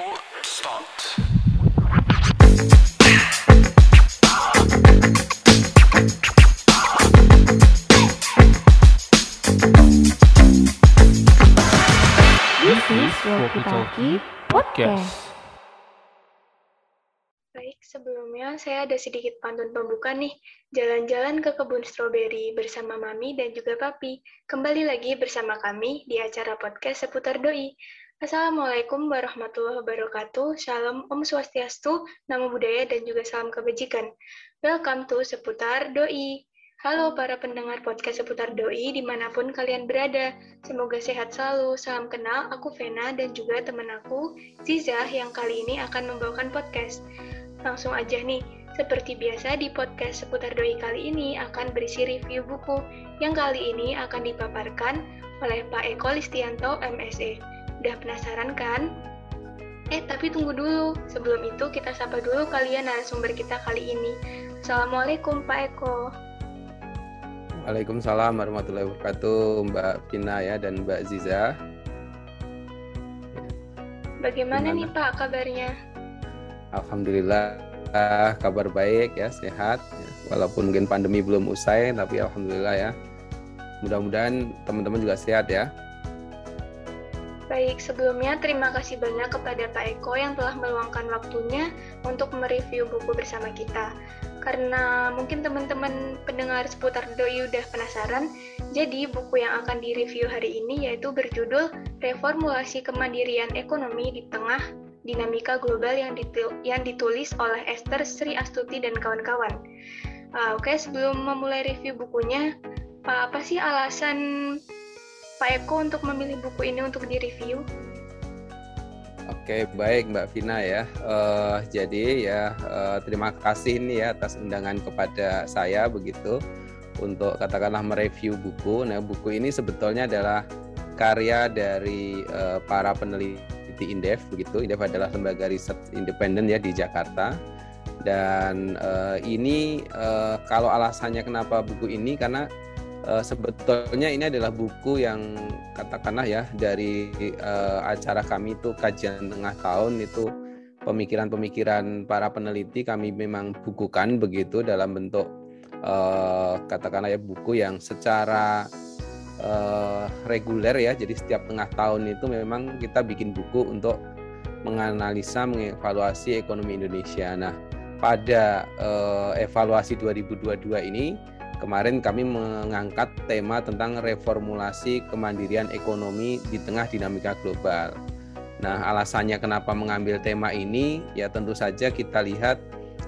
Start. This Podcast. Baik, sebelumnya saya ada sedikit pantun pembuka nih. Jalan-jalan ke kebun stroberi bersama Mami dan juga Papi. Kembali lagi bersama kami di acara podcast seputar doi. Assalamualaikum warahmatullahi wabarakatuh. Shalom, Om Swastiastu, Namo Buddhaya, dan juga salam kebajikan. Welcome to Seputar Doi. Halo para pendengar podcast seputar doi di mana pun kalian berada. Semoga sehat selalu. Salam kenal, aku Vena dan juga teman aku Ziza yang kali ini akan membawakan podcast. Langsung aja nih, seperti biasa di podcast seputar doi kali ini akan berisi review buku yang kali ini akan dipaparkan oleh Pak Eko Listianto MSE. Udah penasaran kan? Eh, tapi tunggu dulu. Sebelum itu kita sapa dulu kalian narasumber kita kali ini. Assalamualaikum Pak Eko. Waalaikumsalam warahmatullahi wabarakatuh Mbak Pina ya dan Mbak Ziza. Bagaimana Gimana? nih Pak kabarnya? Alhamdulillah ah, kabar baik ya sehat. ya. Walaupun mungkin pandemi belum usai tapi alhamdulillah ya. Mudah-mudahan teman-teman juga sehat ya. Baik, sebelumnya terima kasih banyak kepada Pak Eko yang telah meluangkan waktunya untuk mereview buku bersama kita. Karena mungkin teman-teman pendengar seputar doi udah penasaran, jadi buku yang akan direview hari ini yaitu berjudul Reformulasi Kemandirian Ekonomi di Tengah Dinamika Global yang, ditul- yang ditulis oleh Esther Sri Astuti dan kawan-kawan. Ah, Oke, sebelum memulai review bukunya, apa sih alasan Pak Eko untuk memilih buku ini untuk direview? Oke baik Mbak Vina ya. Eh, jadi ya eh, terima kasih nih ya atas undangan kepada saya begitu untuk katakanlah mereview buku. Nah buku ini sebetulnya adalah karya dari eh, para peneliti Indef begitu. Indef adalah lembaga riset independen ya di Jakarta. Dan eh, ini eh, kalau alasannya kenapa buku ini karena eh, sebetulnya ini adalah buku yang katakanlah ya dari eh, acara kami itu kajian tengah tahun itu pemikiran-pemikiran para peneliti kami memang bukukan begitu dalam bentuk eh, katakanlah ya buku yang secara eh, reguler ya jadi setiap tengah tahun itu memang kita bikin buku untuk menganalisa mengevaluasi ekonomi Indonesia. Nah pada eh, evaluasi 2022 ini kemarin kami mengangkat tema tentang reformulasi kemandirian ekonomi di tengah dinamika global. Nah, alasannya kenapa mengambil tema ini ya tentu saja kita lihat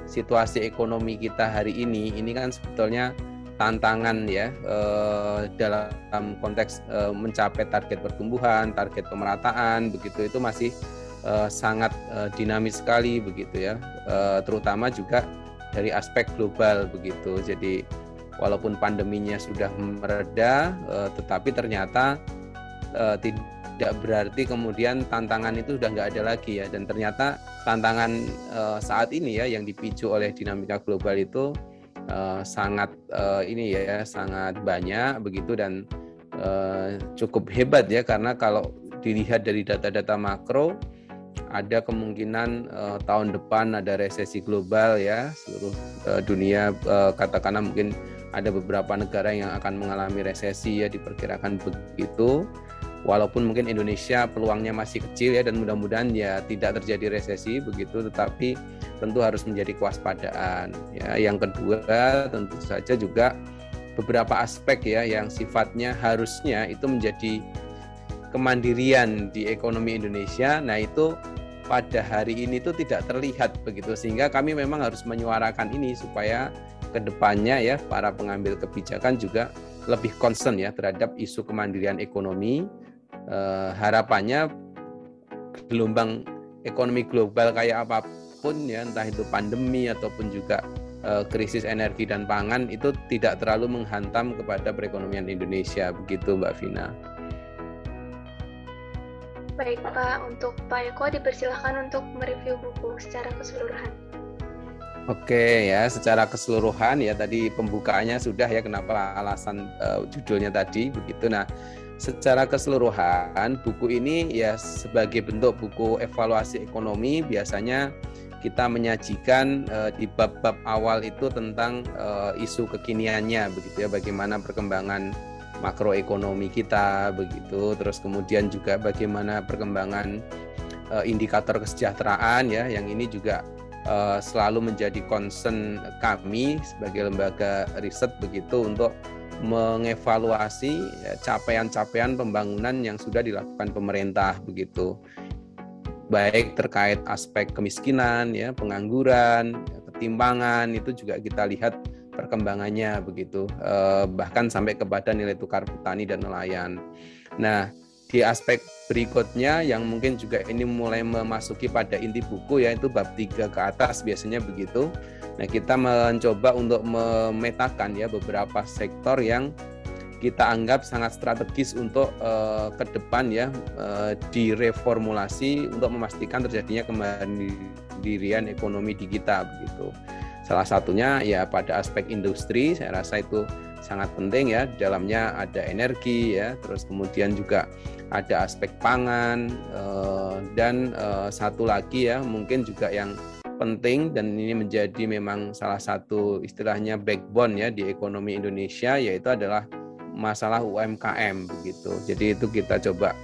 situasi ekonomi kita hari ini ini kan sebetulnya tantangan ya eh, dalam konteks eh, mencapai target pertumbuhan, target pemerataan begitu itu masih eh, sangat dinamis sekali begitu ya, terutama juga dari aspek global begitu. Jadi walaupun pandeminya sudah mereda, eh, tetapi ternyata eh, tidak berarti kemudian tantangan itu sudah nggak ada lagi ya. Dan ternyata tantangan eh, saat ini ya yang dipicu oleh dinamika global itu eh, sangat eh, ini ya sangat banyak begitu dan eh, cukup hebat ya karena kalau dilihat dari data-data makro ada kemungkinan eh, tahun depan ada resesi global ya seluruh eh, dunia eh, katakanlah mungkin ada beberapa negara yang akan mengalami resesi ya diperkirakan begitu. Walaupun mungkin Indonesia peluangnya masih kecil ya dan mudah-mudahan ya tidak terjadi resesi begitu tetapi tentu harus menjadi kewaspadaan ya. Yang kedua tentu saja juga beberapa aspek ya yang sifatnya harusnya itu menjadi kemandirian di ekonomi Indonesia. Nah itu pada hari ini itu tidak terlihat begitu sehingga kami memang harus menyuarakan ini supaya ke depannya ya para pengambil kebijakan juga lebih concern ya terhadap isu kemandirian ekonomi Eh, harapannya gelombang ekonomi global kayak apa pun ya entah itu pandemi ataupun juga eh, krisis energi dan pangan itu tidak terlalu menghantam kepada perekonomian Indonesia begitu Mbak Vina. Baik Pak, untuk Pak Eko dipersilahkan untuk mereview buku secara keseluruhan. Oke ya, secara keseluruhan ya tadi pembukaannya sudah ya kenapa alasan eh, judulnya tadi begitu. Nah, secara keseluruhan buku ini ya sebagai bentuk buku evaluasi ekonomi biasanya kita menyajikan uh, di bab-bab awal itu tentang uh, isu kekiniannya begitu ya bagaimana perkembangan makroekonomi kita begitu terus kemudian juga bagaimana perkembangan uh, indikator kesejahteraan ya yang ini juga uh, selalu menjadi concern kami sebagai lembaga riset begitu untuk mengevaluasi ya, capaian-capaian pembangunan yang sudah dilakukan pemerintah begitu baik terkait aspek kemiskinan, ya, pengangguran, ketimpangan itu juga kita lihat perkembangannya begitu, eh, bahkan sampai kepada nilai tukar petani dan nelayan. Nah, di aspek berikutnya yang mungkin juga ini mulai memasuki pada inti buku yaitu bab 3 ke atas biasanya begitu. Nah, kita mencoba untuk memetakan ya beberapa sektor yang kita anggap sangat strategis untuk uh, ke depan ya uh, direformulasi untuk memastikan terjadinya kemandirian ekonomi di kita begitu. Salah satunya ya pada aspek industri saya rasa itu sangat penting ya dalamnya ada energi ya terus kemudian juga ada aspek pangan uh, dan uh, satu lagi ya mungkin juga yang penting dan ini menjadi memang salah satu istilahnya backbone ya di ekonomi Indonesia yaitu adalah masalah UMKM begitu. Jadi itu kita coba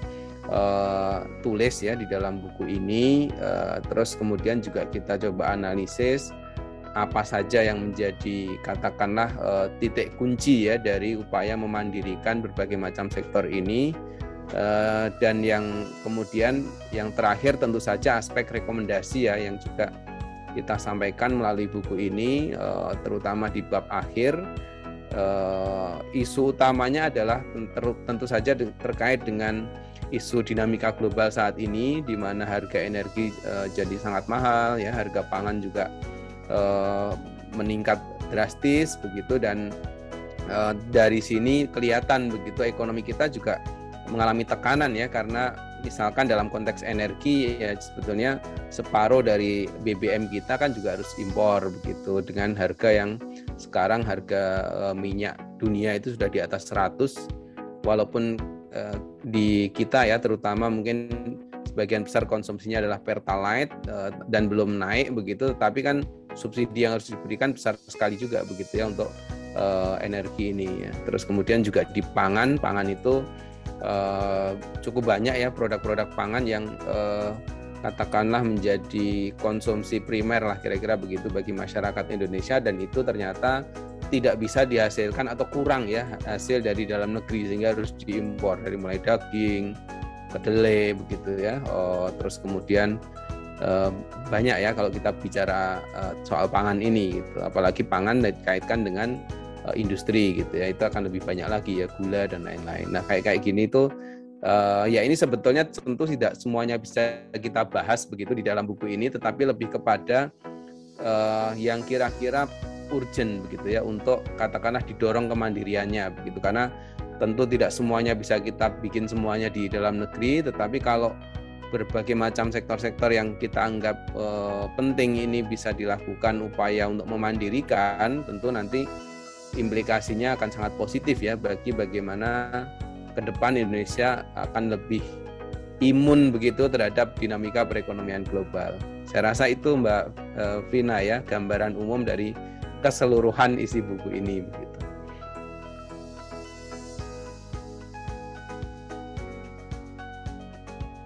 uh, tulis ya di dalam buku ini. Uh, terus kemudian juga kita coba analisis apa saja yang menjadi katakanlah uh, titik kunci ya dari upaya memandirikan berbagai macam sektor ini. Uh, dan yang kemudian yang terakhir tentu saja aspek rekomendasi ya yang juga kita sampaikan melalui buku ini uh, terutama di bab akhir. Uh, isu utamanya adalah tentu saja terkait dengan isu dinamika global saat ini di mana harga energi jadi sangat mahal ya harga pangan juga meningkat drastis begitu. Dan dari sini kelihatan begitu ekonomi kita juga mengalami tekanan ya karena misalkan dalam konteks energi ya sebetulnya separuh dari BBM kita kan juga harus impor begitu. Dengan harga yang sekarang harga uh, minyak dunia itu sudah di atas 100 walaupun uh, di kita ya terutama mungkin sebagian besar konsumsinya adalah pertalite uh, dan belum naik begitu. Tapi kan subsidi yang harus diberikan besar sekali juga begitu ya untuk energi ini ya. Terus kemudian juga di pangan, pangan itu uh, cukup banyak ya produk-produk pangan yang uh, katakanlah menjadi konsumsi primer lah kira-kira begitu bagi masyarakat Indonesia dan itu ternyata tidak bisa dihasilkan atau kurang ya hasil dari dalam negeri sehingga harus diimpor dari mulai daging, kedelai begitu ya. Oh, terus kemudian eh, banyak ya kalau kita bicara eh, soal pangan ini gitu. Apalagi pangan dikaitkan dengan uh, industri gitu ya. Itu akan lebih banyak lagi ya gula dan lain-lain. Nah kayak kayak gini tuh uh, ya ini sebetulnya tentu tidak semuanya bisa kita bahas begitu di dalam buku ini tetapi lebih kepada uh, yang kira-kira urgent begitu ya untuk katakanlah didorong kemandiriannya begitu. Karena tentu tidak semuanya bisa kita bikin semuanya di dalam negeri tetapi kalau berbagai macam sektor-sektor yang kita anggap e, penting ini bisa dilakukan upaya untuk memandirikan tentu nanti implikasinya akan sangat positif ya bagi bagaimana ke depan Indonesia akan lebih imun begitu terhadap dinamika perekonomian global. Saya rasa itu Mbak eh, Vina ya gambaran umum dari keseluruhan isi buku ini.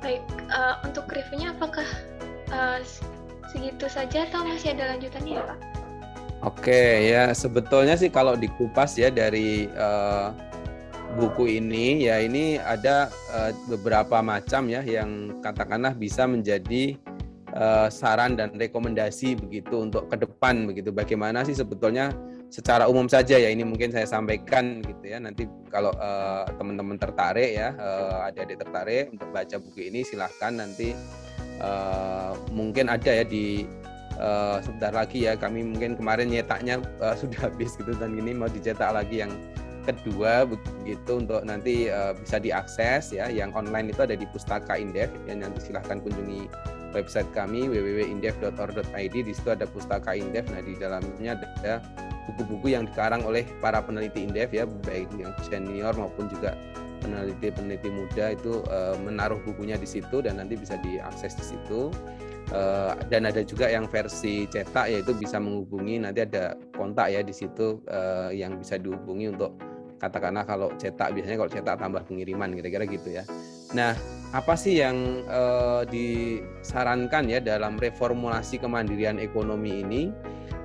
Baik, uh, untuk reviewnya apakah uh, segitu saja atau masih ada lanjutannya ya Pak? Oke ya sebetulnya sih kalau dikupas ya dari uh, buku ini ya ini ada uh, beberapa macam ya yang katakanlah bisa menjadi uh, saran dan rekomendasi begitu untuk ke depan begitu. Bagaimana sih sebetulnya secara umum saja ya ini mungkin saya sampaikan gitu ya. Nanti kalau uh, teman-teman tertarik ya uh, adik-adik tertarik untuk baca buku ini silahkan nanti uh, mungkin ada ya di uh, sebentar lagi ya kami mungkin kemarin nyetaknya uh, sudah habis gitu dan ini mau dicetak lagi yang kedua begitu untuk nanti uh, bisa diakses ya. Yang online itu ada di Pustaka Indef yang nanti silahkan kunjungi website kami www.indef.or.id di situ ada Pustaka Indef. Nah di dalamnya ada buku-buku yang dikarang oleh para peneliti Indef ya baik yang senior maupun juga peneliti-peneliti muda itu uh, menaruh bukunya di situ dan nanti bisa diakses di situ. Uh, dan ada juga yang versi cetak yaitu bisa menghubungi nanti ada kontak ya di situ uh, yang bisa dihubungi untuk katakanlah kalau cetak biasanya kalau cetak tambah pengiriman kira-kira gitu ya. Nah, apa sih yang uh, disarankan ya dalam reformulasi kemandirian ekonomi ini?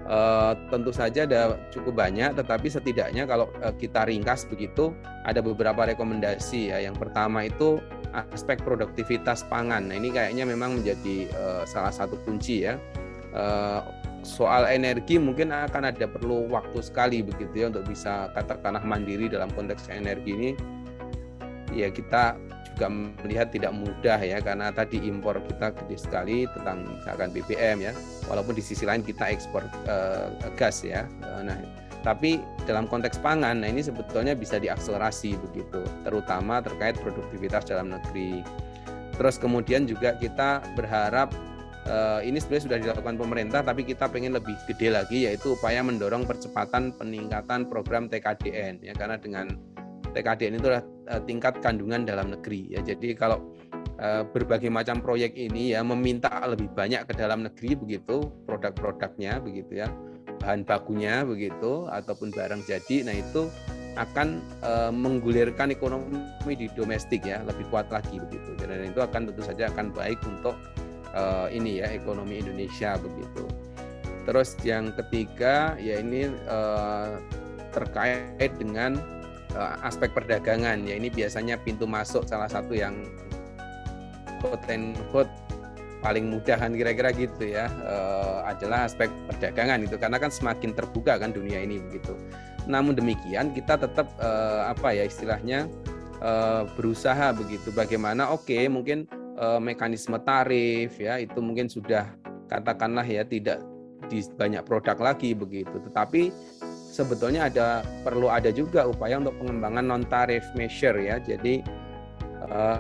Uh, tentu saja ada cukup banyak, tetapi setidaknya kalau uh, kita ringkas begitu, ada beberapa rekomendasi ya. Yang pertama itu aspek produktivitas pangan. Nah ini kayaknya memang menjadi uh, salah satu kunci ya. Uh, soal energi mungkin akan ada perlu waktu sekali begitu ya untuk bisa katakanlah mandiri dalam konteks energi ini. Ya kita juga melihat tidak mudah ya karena tadi impor kita gede sekali tentang misalkan BBM ya walaupun di sisi lain kita ekspor uh, gas ya nah tapi dalam konteks pangan nah ini sebetulnya bisa diakselerasi begitu terutama terkait produktivitas dalam negeri terus kemudian juga kita berharap uh, ini sebenarnya sudah dilakukan pemerintah tapi kita pengen lebih gede lagi yaitu upaya mendorong percepatan peningkatan program TKDN ya karena dengan TKDN itu adalah uh, tingkat kandungan dalam negeri ya. Jadi kalau uh, berbagai macam proyek ini ya meminta lebih banyak ke dalam negeri begitu produk-produknya begitu ya bahan bakunya begitu ataupun barang jadi nah itu akan uh, menggulirkan ekonomi di domestik ya lebih kuat lagi begitu. Dan itu akan tentu saja akan baik untuk uh, ini ya ekonomi Indonesia begitu. Terus yang ketiga ya ini uh, terkait dengan uh, aspek perdagangan. Ya ini biasanya pintu masuk salah satu yang quote and quote paling mudahan kira-kira gitu ya uh, adalah aspek perdagangan itu karena kan semakin terbuka kan dunia ini begitu. Namun demikian kita tetap uh, apa ya istilahnya uh, berusaha begitu bagaimana oke okay, mungkin uh, mekanisme tarif ya itu mungkin sudah katakanlah ya tidak di banyak produk lagi begitu tetapi sebetulnya ada perlu ada juga upaya untuk pengembangan non tarif measure ya. Jadi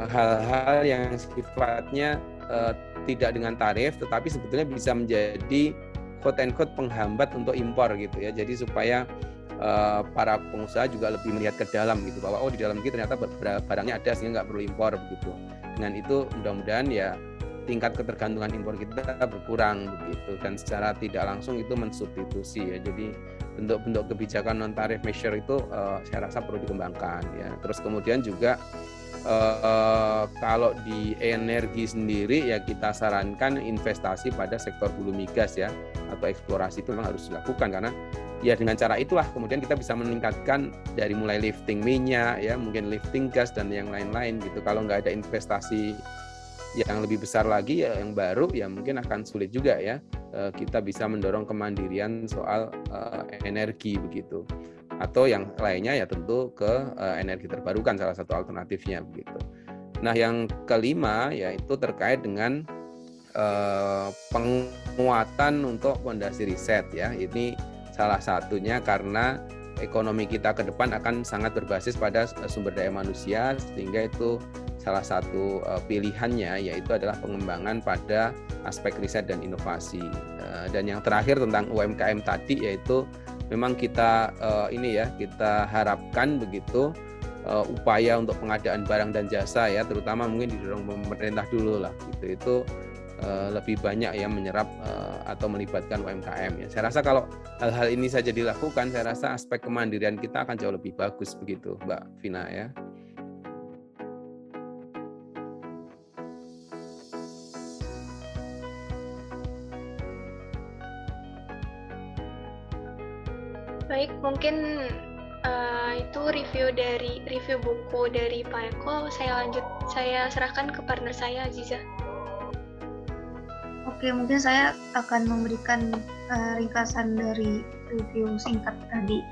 hal-hal uh, yang sifatnya uh, tidak dengan tarif tetapi sebetulnya bisa menjadi quote and quote penghambat untuk impor gitu ya. Jadi supaya uh, para pengusaha juga lebih melihat ke dalam gitu bahwa oh di dalam negeri ternyata barangnya ada sehingga nggak perlu impor begitu. Dengan itu mudah-mudahan ya tingkat ketergantungan impor kita berkurang begitu dan secara tidak langsung itu mensubstitusi ya jadi bentuk-bentuk kebijakan non tarif measure itu uh, saya rasa perlu dikembangkan ya terus kemudian juga uh, kalau di energi sendiri ya kita sarankan investasi pada sektor hulu migas ya atau eksplorasi itu memang harus dilakukan karena ya dengan cara itulah kemudian kita bisa meningkatkan dari mulai lifting minyak ya mungkin lifting gas dan yang lain-lain gitu. Kalau nggak ada investasi yang lebih besar lagi ya yang baru ya mungkin akan sulit juga ya eh, kita bisa mendorong kemandirian soal uh, energi begitu atau yang lainnya ya tentu ke uh, energi terbarukan salah satu alternatifnya begitu. Nah yang kelima yaitu terkait dengan uh, penguatan untuk fondasi riset ya ini salah satunya karena ekonomi kita ke depan akan sangat berbasis pada sumber daya manusia sehingga itu salah satu uh, pilihannya yaitu adalah pengembangan pada aspek riset dan inovasi. Uh, dan yang terakhir tentang UMKM tadi yaitu memang kita uh, ini ya kita harapkan begitu uh, upaya untuk pengadaan barang dan jasa ya terutama mungkin didorong pemerintah dulu lah gitu itu uh, lebih banyak yang menyerap uh, atau melibatkan UMKM ya. Saya rasa kalau hal-hal ini saja dilakukan saya rasa aspek kemandirian kita akan jauh lebih bagus begitu Mbak Vina ya. Baik, mungkin uh, itu review dari review buku dari Pak Eko. Saya lanjut, saya serahkan ke partner saya, Aziza. Oke, mungkin saya akan memberikan uh, ringkasan dari review singkat tadi.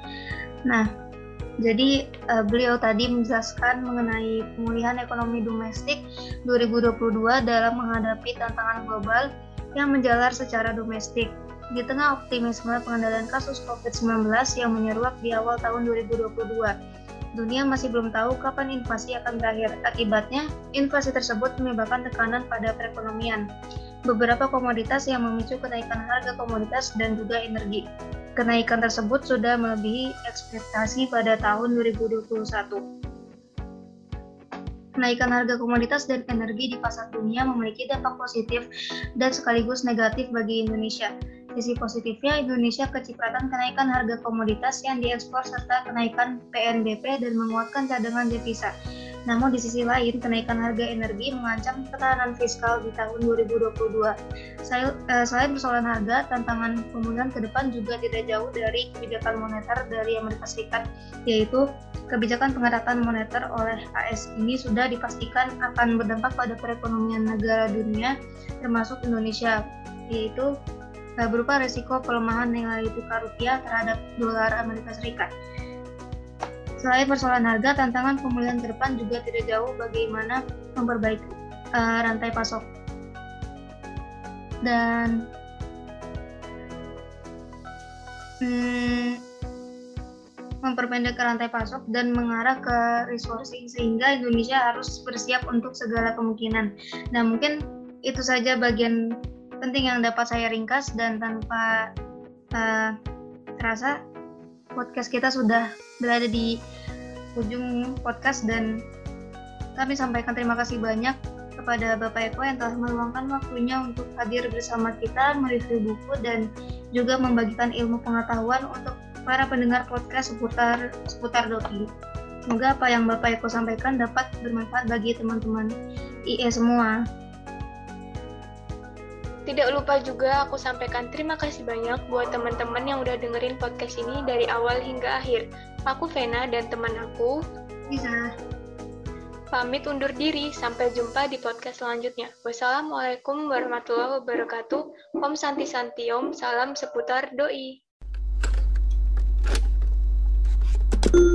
Nah, jadi uh, beliau tadi menjelaskan mengenai pemulihan ekonomi domestik 2022 dalam menghadapi tantangan global yang menjalar secara domestik. Di tengah optimisme pengendalian kasus COVID-19 yang menyeruak di awal tahun 2022, dunia masih belum tahu kapan invasi akan berakhir. Akibatnya, invasi tersebut menyebabkan tekanan pada perekonomian. Beberapa komoditas yang memicu kenaikan harga komoditas dan juga energi. Kenaikan tersebut sudah melebihi ekspektasi pada tahun 2021. kenaikan harga komoditas dan energi di pasar dunia memiliki dampak positif dan sekaligus negatif bagi Indonesia. Sisi positifnya, Indonesia kecipratan kenaikan harga komoditas yang diekspor serta kenaikan PNBP dan menguatkan cadangan devisa. Namun di sisi lain, kenaikan harga energi mengancam ketahanan fiskal di tahun 2022. Eh, selain persoalan harga, tantangan pemulihan ke depan juga tidak jauh dari kebijakan moneter dari Amerika Serikat, yaitu kebijakan pengetatan moneter oleh AS ini sudah dipastikan akan berdampak pada perekonomian negara dunia, termasuk Indonesia, yaitu berupa resiko pelemahan nilai tukar rupiah terhadap dolar Amerika Serikat. Selain persoalan harga, tantangan pemulihan ke depan juga tidak jauh bagaimana memperbaiki uh, rantai pasok. Dan hmm, memperpendek rantai pasok dan mengarah ke resourcing sehingga Indonesia harus bersiap untuk segala kemungkinan. Nah, mungkin itu saja bagian penting yang dapat saya ringkas dan tanpa uh, terasa podcast kita sudah berada di ujung podcast dan kami sampaikan terima kasih banyak kepada Bapak Eko yang telah meluangkan waktunya untuk hadir bersama kita, mereview buku dan juga membagikan ilmu pengetahuan untuk para pendengar podcast seputar seputar doki. Semoga apa yang Bapak Eko sampaikan dapat bermanfaat bagi teman-teman IE semua. Tidak lupa juga aku sampaikan terima kasih banyak buat teman-teman yang udah dengerin podcast ini dari awal hingga akhir. Aku Vena dan teman aku Bisa. Pamit undur diri, sampai jumpa di podcast selanjutnya. Wassalamualaikum warahmatullahi wabarakatuh. Om Santi Santi Om, salam seputar doi. Thank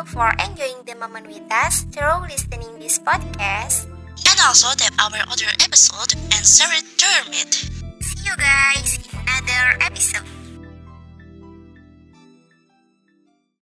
you for enjoying the moment with us through listening this podcast and also tap our other episode and share it to your mate. See you guys in another episode.